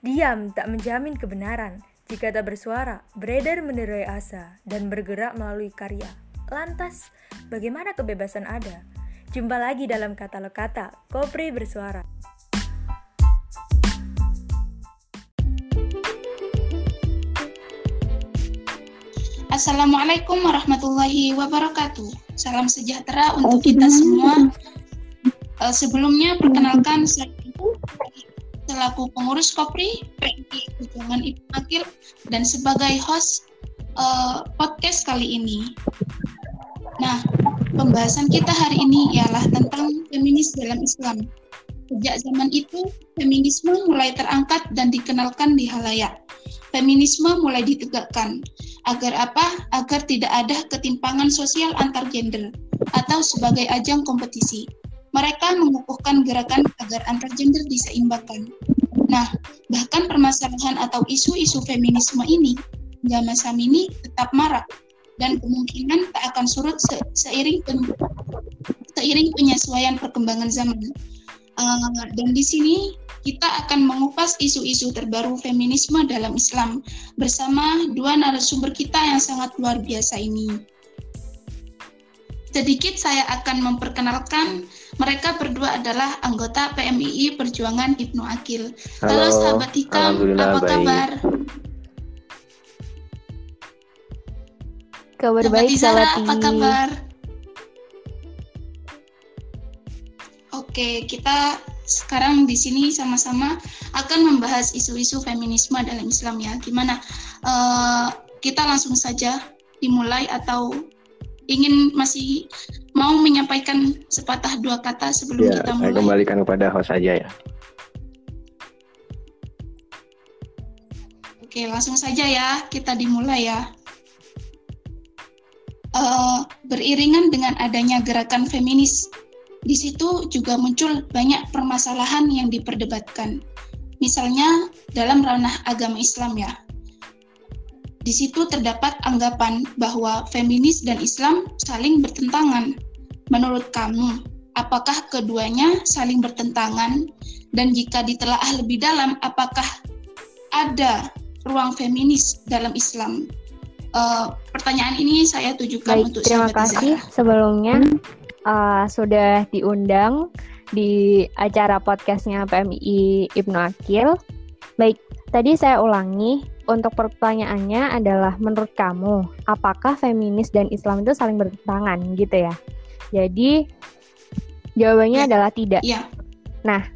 Diam tak menjamin kebenaran. Jika tak bersuara, beredar menderai asa dan bergerak melalui karya. Lantas, bagaimana kebebasan ada? Jumpa lagi dalam katalog kata, Kopri bersuara. Assalamualaikum warahmatullahi wabarakatuh. Salam sejahtera untuk kita semua. Uh, sebelumnya perkenalkan saya selaku pengurus Kopri PMI Perjuangan Ibu Akil dan sebagai host uh, podcast kali ini. Nah, pembahasan kita hari ini ialah tentang feminis dalam Islam. Sejak zaman itu, feminisme mulai terangkat dan dikenalkan di halayak. Feminisme mulai ditegakkan. Agar apa? Agar tidak ada ketimpangan sosial antar gender atau sebagai ajang kompetisi. Mereka mengukuhkan gerakan agar antar gender diseimbangkan. Nah, bahkan permasalahan atau isu-isu feminisme ini hingga masa ini tetap marak dan kemungkinan tak akan surut se seiring pen seiring penyesuaian perkembangan zaman. Uh, dan di sini kita akan mengupas isu-isu terbaru feminisme dalam Islam bersama dua narasumber kita yang sangat luar biasa ini. Sedikit saya akan memperkenalkan mereka berdua adalah anggota PMII Perjuangan Ibnu Akil. Halo, Halo sahabat Hikam, apa baik. kabar? Kabar sahabat baik, Izara, apa kabar? Oke, kita sekarang di sini sama-sama akan membahas isu-isu feminisme dalam Islam ya. Gimana? Uh, kita langsung saja dimulai atau ingin masih mau menyampaikan sepatah dua kata sebelum ya, kita mulai? Saya kembalikan kepada host saja ya. Oke, langsung saja ya, kita dimulai ya. Uh, beriringan dengan adanya gerakan feminis, di situ juga muncul banyak permasalahan yang diperdebatkan. Misalnya dalam ranah agama Islam ya, di situ terdapat anggapan bahwa feminis dan Islam saling bertentangan. Menurut kamu, apakah keduanya saling bertentangan? Dan jika ditelaah lebih dalam, apakah ada ruang feminis dalam Islam? Uh, pertanyaan ini saya tujukan Baik, untuk terima kasih Zahra. sebelumnya uh, sudah diundang di acara podcastnya PMI Ibnu Akil. Baik, tadi saya ulangi untuk pertanyaannya adalah menurut kamu apakah feminis dan Islam itu saling bertentangan gitu ya? Jadi jawabannya ya. adalah tidak. Ya. Nah,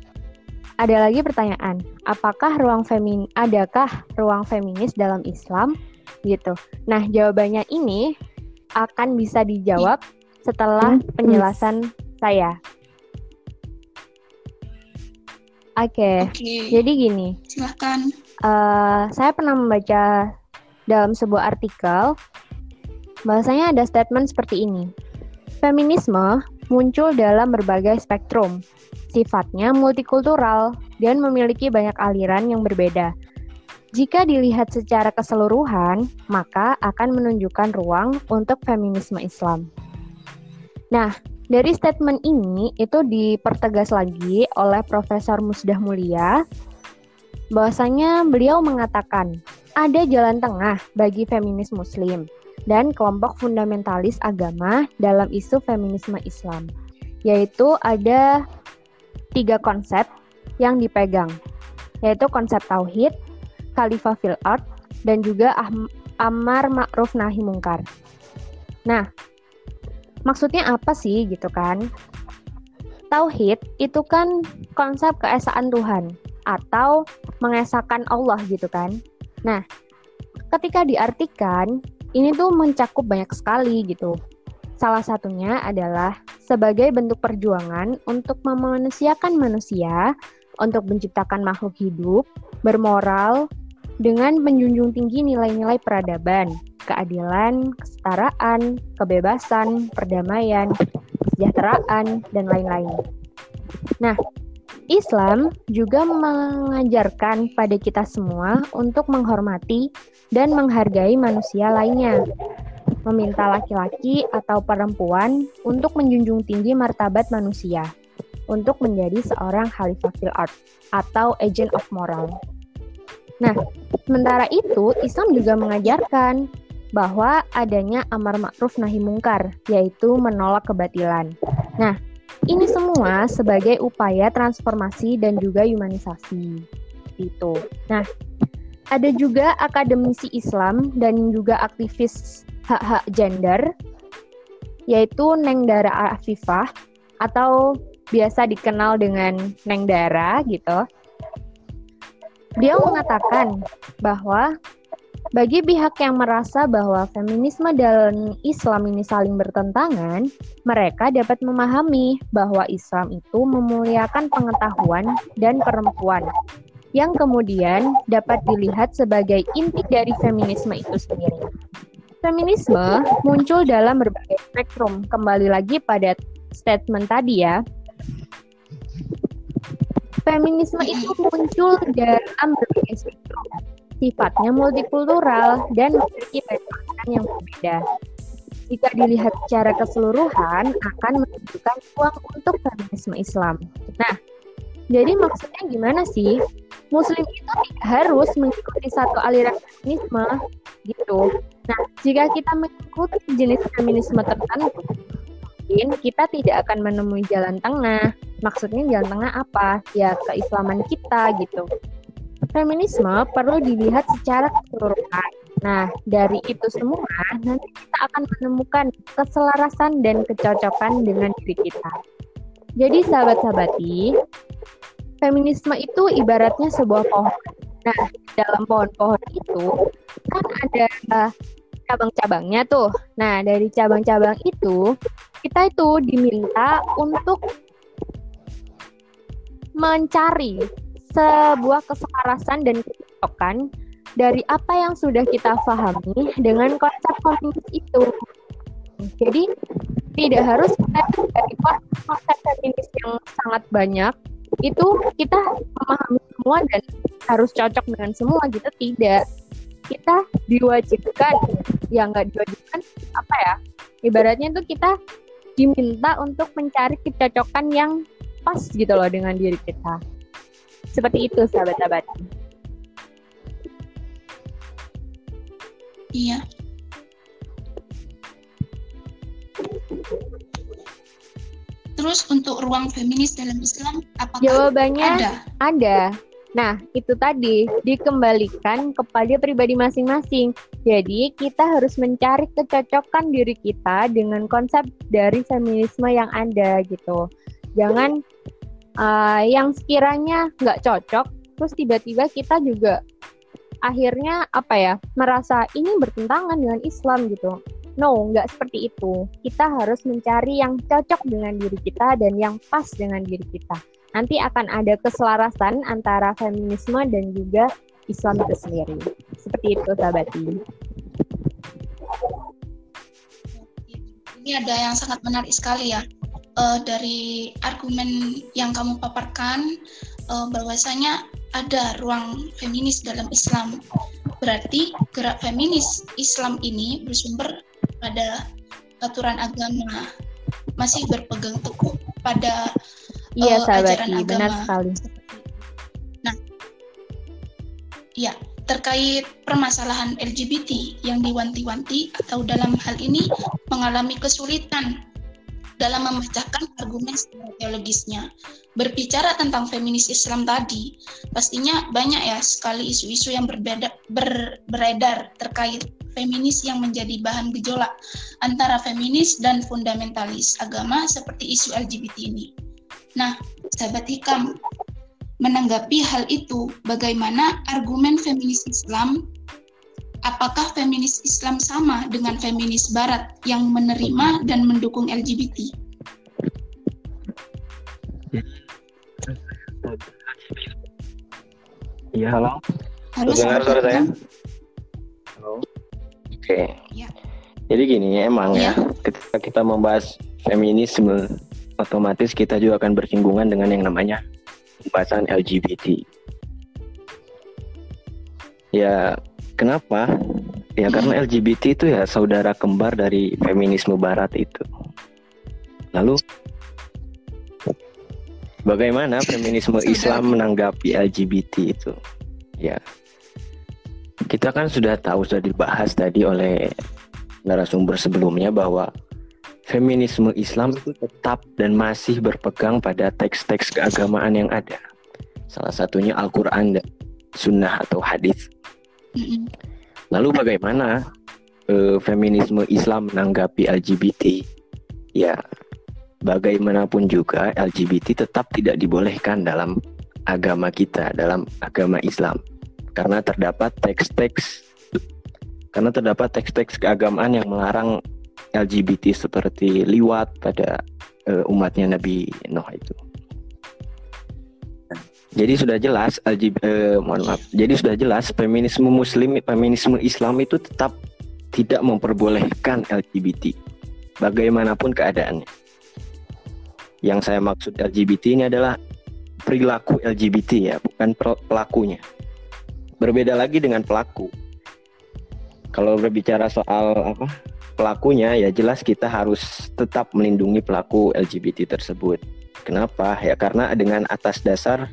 ada lagi pertanyaan, apakah ruang femin adakah ruang feminis dalam Islam gitu. Nah, jawabannya ini akan bisa dijawab setelah hmm. penjelasan saya. Oke, okay. okay. jadi gini. Silahkan. Uh, saya pernah membaca dalam sebuah artikel, bahasanya ada statement seperti ini. Feminisme muncul dalam berbagai spektrum, sifatnya multikultural, dan memiliki banyak aliran yang berbeda. Jika dilihat secara keseluruhan, maka akan menunjukkan ruang untuk feminisme Islam. Nah, dari statement ini itu dipertegas lagi oleh Profesor Musdah Mulia bahwasanya beliau mengatakan ada jalan tengah bagi feminis muslim dan kelompok fundamentalis agama dalam isu feminisme Islam, yaitu ada tiga konsep yang dipegang, yaitu konsep tauhid, khalifah fil art, dan juga amar ma'ruf nahi mungkar. Nah, maksudnya apa sih gitu kan? Tauhid itu kan konsep keesaan Tuhan atau mengesahkan Allah gitu kan. Nah, ketika diartikan ini tuh mencakup banyak sekali gitu. Salah satunya adalah sebagai bentuk perjuangan untuk memanusiakan manusia, untuk menciptakan makhluk hidup, bermoral, dengan menjunjung tinggi nilai-nilai peradaban, keadilan, kesetaraan, kebebasan, perdamaian, kesejahteraan, dan lain-lain. Nah, Islam juga mengajarkan pada kita semua untuk menghormati dan menghargai manusia lainnya. Meminta laki-laki atau perempuan untuk menjunjung tinggi martabat manusia, untuk menjadi seorang khalifah fil art atau agent of moral. Nah, sementara itu Islam juga mengajarkan bahwa adanya amar ma'ruf nahi mungkar, yaitu menolak kebatilan. Nah, ini semua sebagai upaya transformasi dan juga humanisasi. Itu. Nah, ada juga akademisi Islam dan juga aktivis hak-hak gender, yaitu Neng Dara Afifah atau biasa dikenal dengan Neng Dara gitu. Dia mengatakan bahwa bagi pihak yang merasa bahwa feminisme dan Islam ini saling bertentangan, mereka dapat memahami bahwa Islam itu memuliakan pengetahuan dan perempuan, yang kemudian dapat dilihat sebagai inti dari feminisme itu sendiri. Feminisme muncul dalam berbagai spektrum, kembali lagi pada statement tadi ya, Feminisme itu muncul dalam berbagai spektrum, sifatnya multikultural dan memiliki pandangan yang berbeda. Jika dilihat secara keseluruhan, akan menunjukkan ruang untuk feminisme Islam. Nah, jadi maksudnya gimana sih? Muslim itu harus mengikuti satu aliran feminisme, gitu. Nah, jika kita mengikuti jenis feminisme tertentu, mungkin kita tidak akan menemui jalan tengah maksudnya jalan tengah apa ya keislaman kita gitu feminisme perlu dilihat secara keseluruhan. Nah dari itu semua nanti kita akan menemukan keselarasan dan kecocokan dengan diri kita. Jadi sahabat-sahabati feminisme itu ibaratnya sebuah pohon. Nah dalam pohon-pohon itu kan ada cabang-cabangnya tuh. Nah, dari cabang-cabang itu, kita itu diminta untuk mencari sebuah keselarasan dan kecocokan dari apa yang sudah kita pahami dengan konsep feminis itu. Jadi tidak harus dari konsep feminis yang sangat banyak itu kita memahami semua dan harus cocok dengan semua gitu tidak kita diwajibkan yang nggak diwajibkan apa ya ibaratnya itu kita diminta untuk mencari kecocokan yang pas gitu loh dengan diri kita. Seperti itu sahabat-sahabat. Iya. Terus untuk ruang feminis dalam Islam apakah Jawabannya ada? Ada. Nah, itu tadi dikembalikan kepada pribadi masing-masing. Jadi, kita harus mencari kecocokan diri kita dengan konsep dari feminisme yang ada gitu. Jangan uh, yang sekiranya nggak cocok, terus tiba-tiba kita juga akhirnya apa ya merasa ini bertentangan dengan Islam gitu. No, nggak seperti itu. Kita harus mencari yang cocok dengan diri kita dan yang pas dengan diri kita. Nanti akan ada keselarasan antara feminisme dan juga Islam itu sendiri. Seperti itu, sahabati. Ini ada yang sangat menarik sekali ya uh, dari argumen yang kamu paparkan uh, bahwasanya ada ruang feminis dalam Islam. Berarti gerak feminis Islam ini bersumber pada aturan agama, masih berpegang teguh pada iya, uh, ajaran agama. Benar sekali. Nah, ya terkait permasalahan LGBT yang diwanti-wanti atau dalam hal ini mengalami kesulitan dalam memecahkan argumen teologisnya. Berbicara tentang feminis Islam tadi, pastinya banyak ya sekali isu-isu yang berbeda ber, beredar terkait feminis yang menjadi bahan gejolak antara feminis dan fundamentalis agama seperti isu LGBT ini. Nah, sahabat hikam, menanggapi hal itu, bagaimana argumen feminis Islam apakah feminis Islam sama dengan feminis Barat yang menerima dan mendukung LGBT? Iya, halo. Halo, dengar suara saya? Halo. Oke. Okay. Ya. Jadi gini, emang ya. ya, ketika kita membahas feminisme, otomatis kita juga akan bersinggungan dengan yang namanya pembahasan LGBT. Ya, Kenapa? Ya karena LGBT itu ya saudara kembar dari feminisme barat itu. Lalu bagaimana feminisme Islam menanggapi LGBT itu? Ya, kita kan sudah tahu sudah dibahas tadi oleh narasumber sebelumnya bahwa feminisme Islam itu tetap dan masih berpegang pada teks-teks keagamaan yang ada. Salah satunya Al-Quran dan Sunnah atau hadis. Lalu bagaimana uh, feminisme Islam menanggapi LGBT? Ya, bagaimanapun juga LGBT tetap tidak dibolehkan dalam agama kita, dalam agama Islam. Karena terdapat teks-teks karena terdapat teks-teks keagamaan yang melarang LGBT seperti liwat pada uh, umatnya Nabi Nuh itu. Jadi sudah jelas LGBT, eh, mohon maaf. Jadi sudah jelas feminisme Muslim, feminisme Islam itu tetap tidak memperbolehkan LGBT, bagaimanapun keadaannya. Yang saya maksud LGBT ini adalah perilaku LGBT ya, bukan pelakunya. Berbeda lagi dengan pelaku. Kalau berbicara soal apa pelakunya, ya jelas kita harus tetap melindungi pelaku LGBT tersebut. Kenapa? Ya karena dengan atas dasar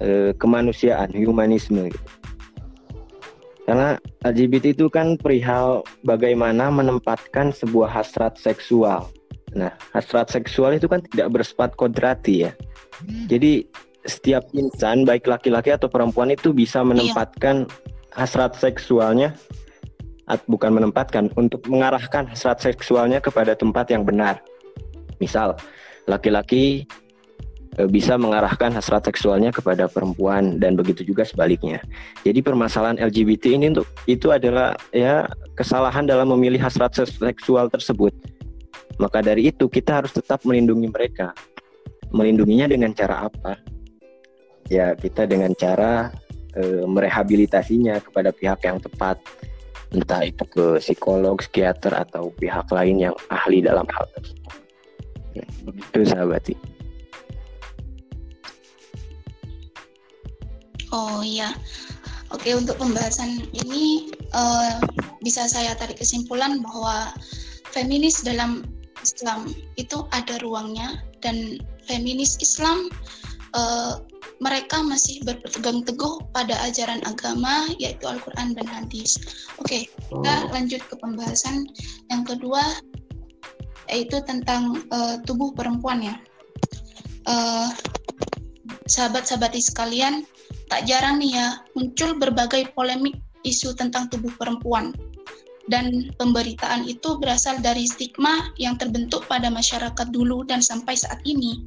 eh, kemanusiaan, humanisme gitu. Karena LGBT itu kan perihal bagaimana menempatkan sebuah hasrat seksual. Nah, hasrat seksual itu kan tidak bersifat kodrati ya. Jadi setiap insan baik laki-laki atau perempuan itu bisa menempatkan hasrat seksualnya bukan menempatkan untuk mengarahkan hasrat seksualnya kepada tempat yang benar. Misal, laki-laki bisa mengarahkan hasrat seksualnya kepada perempuan dan begitu juga sebaliknya. Jadi permasalahan LGBT ini untuk itu adalah ya kesalahan dalam memilih hasrat seksual tersebut. Maka dari itu kita harus tetap melindungi mereka. Melindunginya dengan cara apa? Ya kita dengan cara e, merehabilitasinya kepada pihak yang tepat. Entah itu ke psikolog, psikiater atau pihak lain yang ahli dalam hal tersebut. Ya, begitu sahabat. Oh iya. Oke, untuk pembahasan ini uh, bisa saya tarik kesimpulan bahwa feminis dalam Islam itu ada ruangnya dan feminis Islam uh, mereka masih berpegang teguh pada ajaran agama yaitu Al-Qur'an dan hadis. Oke, kita oh. lanjut ke pembahasan yang kedua yaitu tentang uh, tubuh perempuan ya. Uh, sahabat-sahabat sekalian, tak jarang nih ya muncul berbagai polemik isu tentang tubuh perempuan. Dan pemberitaan itu berasal dari stigma yang terbentuk pada masyarakat dulu dan sampai saat ini.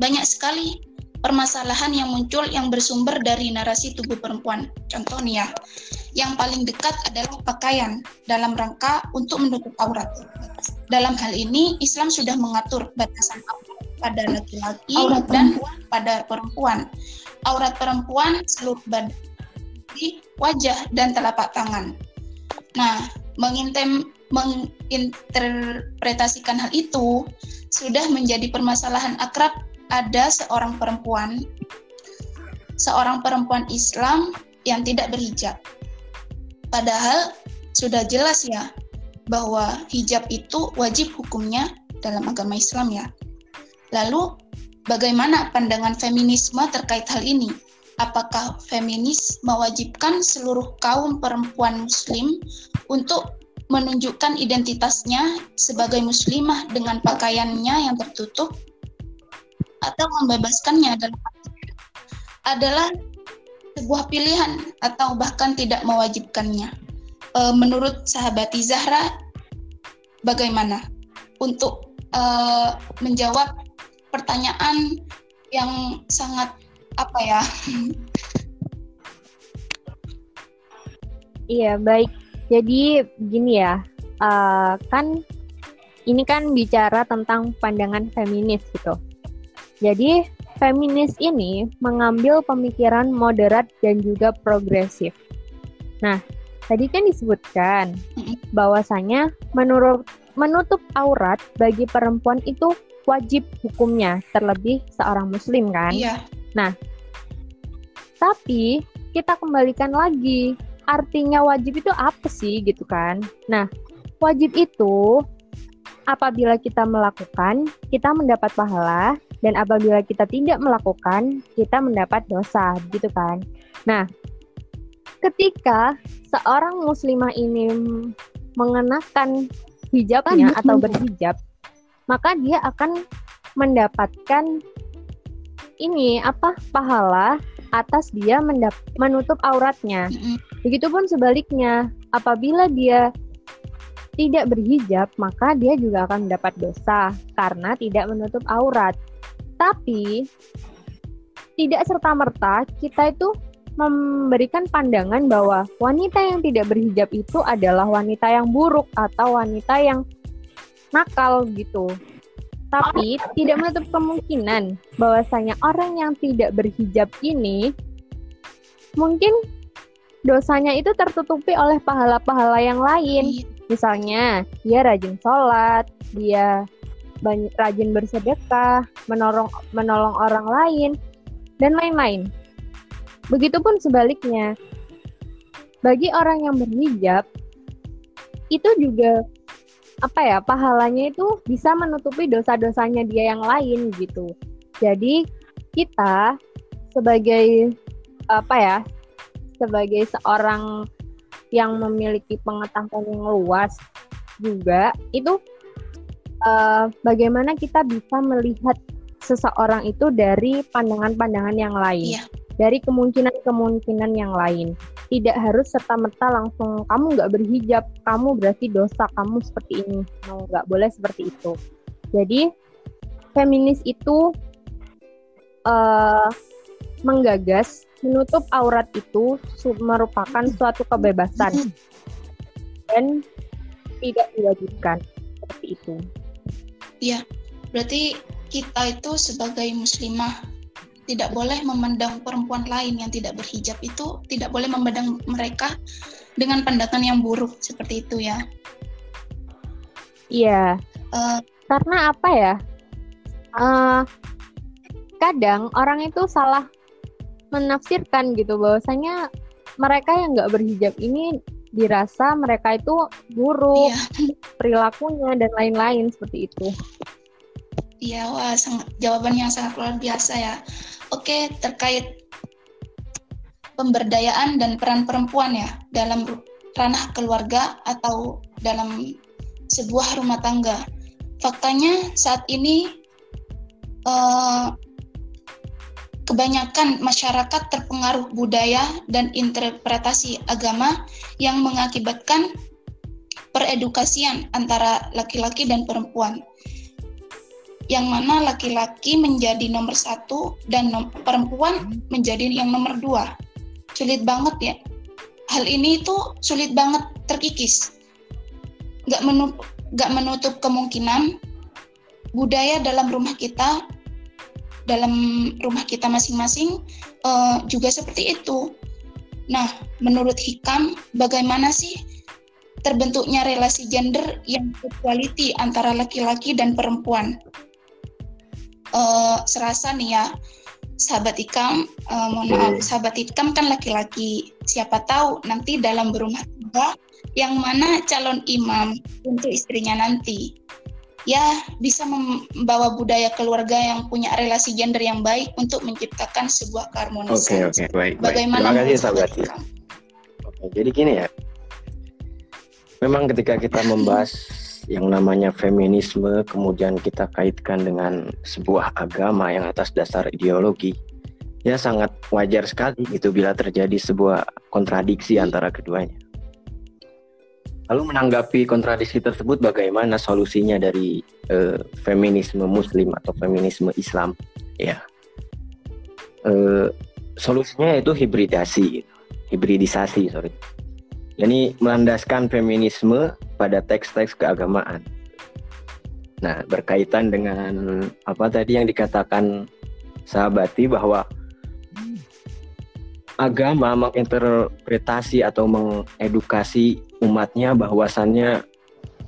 Banyak sekali permasalahan yang muncul yang bersumber dari narasi tubuh perempuan. Contohnya, yang paling dekat adalah pakaian dalam rangka untuk menutup aurat. Dalam hal ini, Islam sudah mengatur batasan aurat pada laki-laki dan pada perempuan aurat perempuan seluruh badan, wajah dan telapak tangan. Nah, mengintem, menginterpretasikan hal itu sudah menjadi permasalahan akrab ada seorang perempuan, seorang perempuan Islam yang tidak berhijab. Padahal sudah jelas ya bahwa hijab itu wajib hukumnya dalam agama Islam ya. Lalu Bagaimana pandangan feminisme terkait hal ini? Apakah feminis mewajibkan seluruh kaum perempuan muslim untuk menunjukkan identitasnya sebagai muslimah dengan pakaiannya yang tertutup atau membebaskannya adalah adalah sebuah pilihan atau bahkan tidak mewajibkannya. E, menurut sahabat Zahra, bagaimana untuk e, menjawab pertanyaan yang sangat apa ya? Iya, baik. Jadi begini ya, uh, kan ini kan bicara tentang pandangan feminis gitu. Jadi feminis ini mengambil pemikiran moderat dan juga progresif. Nah, tadi kan disebutkan bahwasanya menurut menutup aurat bagi perempuan itu wajib hukumnya, terlebih seorang muslim kan? Iya. Nah, tapi kita kembalikan lagi, artinya wajib itu apa sih gitu kan? Nah, wajib itu apabila kita melakukan, kita mendapat pahala, dan apabila kita tidak melakukan, kita mendapat dosa, gitu kan? Nah, ketika seorang muslimah ini mengenakan hijabnya atau berhijab, maka dia akan mendapatkan ini apa pahala atas dia menutup auratnya. Begitupun sebaliknya, apabila dia tidak berhijab, maka dia juga akan mendapat dosa karena tidak menutup aurat. Tapi tidak serta-merta kita itu memberikan pandangan bahwa wanita yang tidak berhijab itu adalah wanita yang buruk atau wanita yang nakal gitu. Tapi tidak menutup kemungkinan bahwasanya orang yang tidak berhijab ini mungkin dosanya itu tertutupi oleh pahala-pahala yang lain. Iya. Misalnya, dia rajin sholat, dia rajin bersedekah, menolong menolong orang lain, dan lain-lain. Begitupun sebaliknya, bagi orang yang berhijab, itu juga apa ya pahalanya itu bisa menutupi dosa-dosanya dia yang lain gitu. Jadi kita sebagai apa ya sebagai seorang yang memiliki pengetahuan yang luas juga itu uh, bagaimana kita bisa melihat seseorang itu dari pandangan-pandangan yang lain, yeah. Dari kemungkinan-kemungkinan yang lain. Tidak harus serta merta langsung kamu nggak berhijab kamu berarti dosa kamu seperti ini. Mau nggak boleh seperti itu. Jadi feminis itu uh, menggagas menutup aurat itu merupakan suatu kebebasan. Dan tidak diwajibkan seperti itu. Iya, berarti kita itu sebagai muslimah tidak boleh memandang perempuan lain yang tidak berhijab itu tidak boleh memandang mereka dengan pandangan yang buruk seperti itu ya. Iya. Uh, karena apa ya? Uh, kadang orang itu salah menafsirkan gitu bahwasanya mereka yang nggak berhijab ini dirasa mereka itu buruk iya. perilakunya dan lain-lain seperti itu. Iya, wah, sangat, jawaban yang sangat luar biasa ya. Oke, terkait pemberdayaan dan peran perempuan ya dalam ranah keluarga atau dalam sebuah rumah tangga. Faktanya saat ini eh, kebanyakan masyarakat terpengaruh budaya dan interpretasi agama yang mengakibatkan peredukasian antara laki-laki dan perempuan yang mana laki-laki menjadi nomor satu dan nom perempuan menjadi yang nomor dua. Sulit banget ya. Hal ini itu sulit banget terkikis. Gak, menutup, gak menutup kemungkinan budaya dalam rumah kita, dalam rumah kita masing-masing uh, juga seperti itu. Nah, menurut Hikam, bagaimana sih terbentuknya relasi gender yang equality antara laki-laki dan perempuan? Uh, serasa nih ya sahabat ikam uh, mohon maaf sahabat ikam kan laki-laki siapa tahu nanti dalam berumah tangga yang mana calon imam untuk istrinya nanti ya bisa membawa budaya keluarga yang punya relasi gender yang baik untuk menciptakan sebuah keharmonisan. Oke okay, oke okay, baik. Bagaimana baik. Terima kasih sahabat. Oke, jadi gini ya. Memang ketika kita membahas yang namanya feminisme kemudian kita kaitkan dengan sebuah agama yang atas dasar ideologi ya sangat wajar sekali itu bila terjadi sebuah kontradiksi antara keduanya. Lalu menanggapi kontradiksi tersebut bagaimana solusinya dari uh, feminisme muslim atau feminisme Islam ya. Uh, solusinya itu hibridasi, hibridisasi sorry. Jadi melandaskan feminisme pada teks-teks keagamaan. Nah, berkaitan dengan apa tadi yang dikatakan sahabati bahwa agama menginterpretasi atau mengedukasi umatnya bahwasannya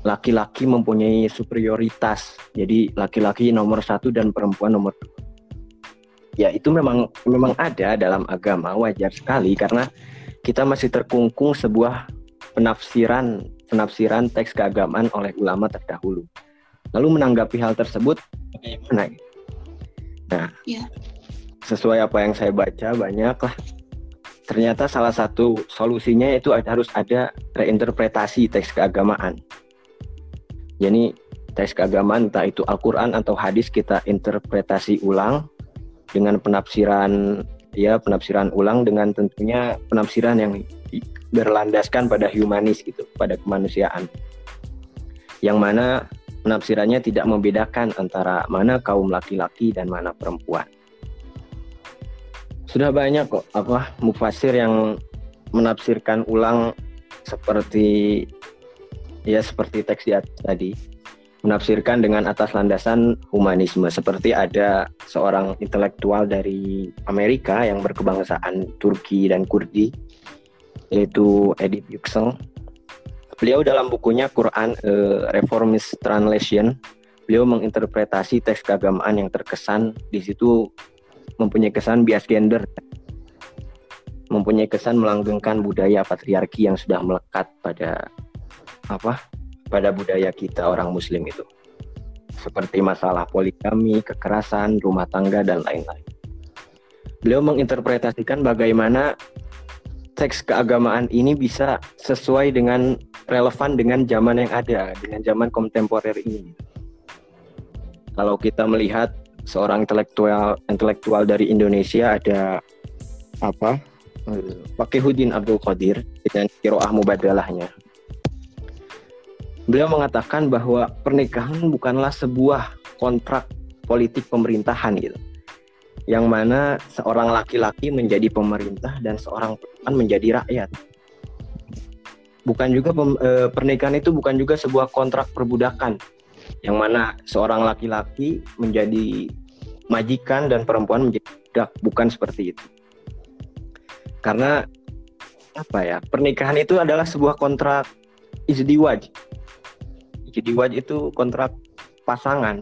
laki-laki mempunyai superioritas. Jadi laki-laki nomor satu dan perempuan nomor dua. Ya itu memang memang ada dalam agama wajar sekali karena kita masih terkungkung sebuah penafsiran penafsiran teks keagamaan oleh ulama terdahulu. Lalu menanggapi hal tersebut bagaimana? Nah, ya. sesuai apa yang saya baca banyak lah ternyata salah satu solusinya itu harus ada reinterpretasi teks keagamaan. Jadi teks keagamaan entah itu Al-Qur'an atau hadis kita interpretasi ulang dengan penafsiran ya penafsiran ulang dengan tentunya penafsiran yang berlandaskan pada humanis gitu, pada kemanusiaan. Yang mana penafsirannya tidak membedakan antara mana kaum laki-laki dan mana perempuan sudah banyak kok apa mufasir yang menafsirkan ulang seperti ya seperti teks di atas tadi menafsirkan dengan atas landasan humanisme seperti ada seorang intelektual dari Amerika yang berkebangsaan Turki dan Kurdi yaitu Edith Yüksel beliau dalam bukunya Quran uh, Reformist Translation beliau menginterpretasi teks keagamaan yang terkesan di situ mempunyai kesan bias gender, mempunyai kesan melanggengkan budaya patriarki yang sudah melekat pada apa? Pada budaya kita orang muslim itu. Seperti masalah poligami, kekerasan, rumah tangga dan lain-lain. Beliau menginterpretasikan bagaimana teks keagamaan ini bisa sesuai dengan relevan dengan zaman yang ada, dengan zaman kontemporer ini. Kalau kita melihat seorang intelektual intelektual dari Indonesia ada apa Fakihudin Abdul Qadir dengan kiroah mubadalahnya. Beliau mengatakan bahwa pernikahan bukanlah sebuah kontrak politik pemerintahan gitu. Yang mana seorang laki-laki menjadi pemerintah dan seorang perempuan menjadi rakyat. Bukan juga eh, pernikahan itu bukan juga sebuah kontrak perbudakan yang mana seorang laki-laki menjadi majikan dan perempuan menjadi budak bukan seperti itu karena apa ya pernikahan itu adalah sebuah kontrak izdiwaj izdiwaj itu kontrak pasangan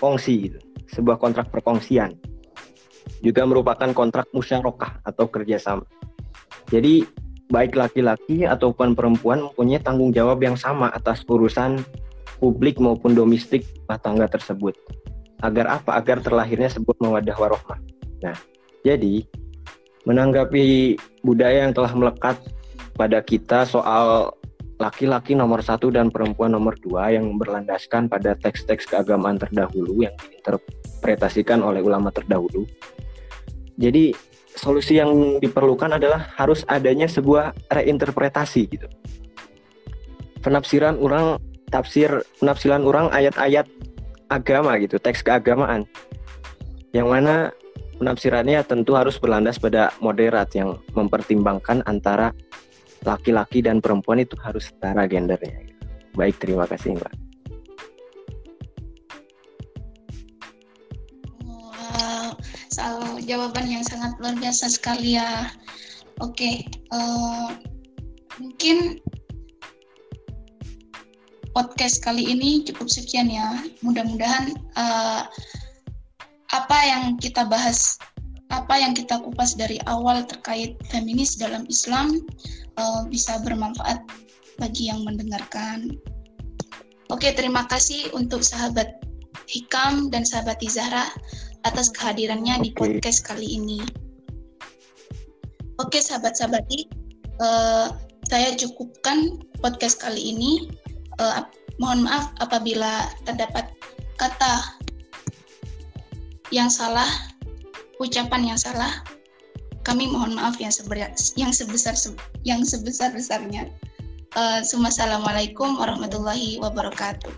kongsi gitu sebuah kontrak perkongsian juga merupakan kontrak musyarakah atau kerjasama jadi baik laki-laki ataupun perempuan mempunyai tanggung jawab yang sama atas urusan publik maupun domestik rumah tangga tersebut. Agar apa? Agar terlahirnya sebuah mawadah warohmah. Nah, jadi menanggapi budaya yang telah melekat pada kita soal laki-laki nomor satu dan perempuan nomor dua yang berlandaskan pada teks-teks keagamaan terdahulu yang diinterpretasikan oleh ulama terdahulu. Jadi solusi yang diperlukan adalah harus adanya sebuah reinterpretasi gitu. Penafsiran orang tafsir penafsiran orang ayat-ayat agama gitu, teks keagamaan. Yang mana penafsirannya tentu harus berlandas pada moderat yang mempertimbangkan antara laki-laki dan perempuan itu harus setara gendernya. Baik, terima kasih Mbak. Wow, soal jawaban yang sangat luar biasa sekali ya. Oke, uh, mungkin podcast kali ini cukup sekian ya. Mudah-mudahan uh, apa yang kita bahas, apa yang kita kupas dari awal terkait feminis dalam Islam uh, bisa bermanfaat bagi yang mendengarkan. Oke, terima kasih untuk sahabat Hikam dan sahabat Izahra atas kehadirannya di podcast kali ini. Oke, sahabat-sahabati, uh, saya cukupkan podcast kali ini uh, mohon maaf apabila terdapat kata yang salah, ucapan yang salah. Kami mohon maaf yang sebesar yang sebesar yang sebesar besarnya. Uh, Assalamualaikum warahmatullahi wabarakatuh.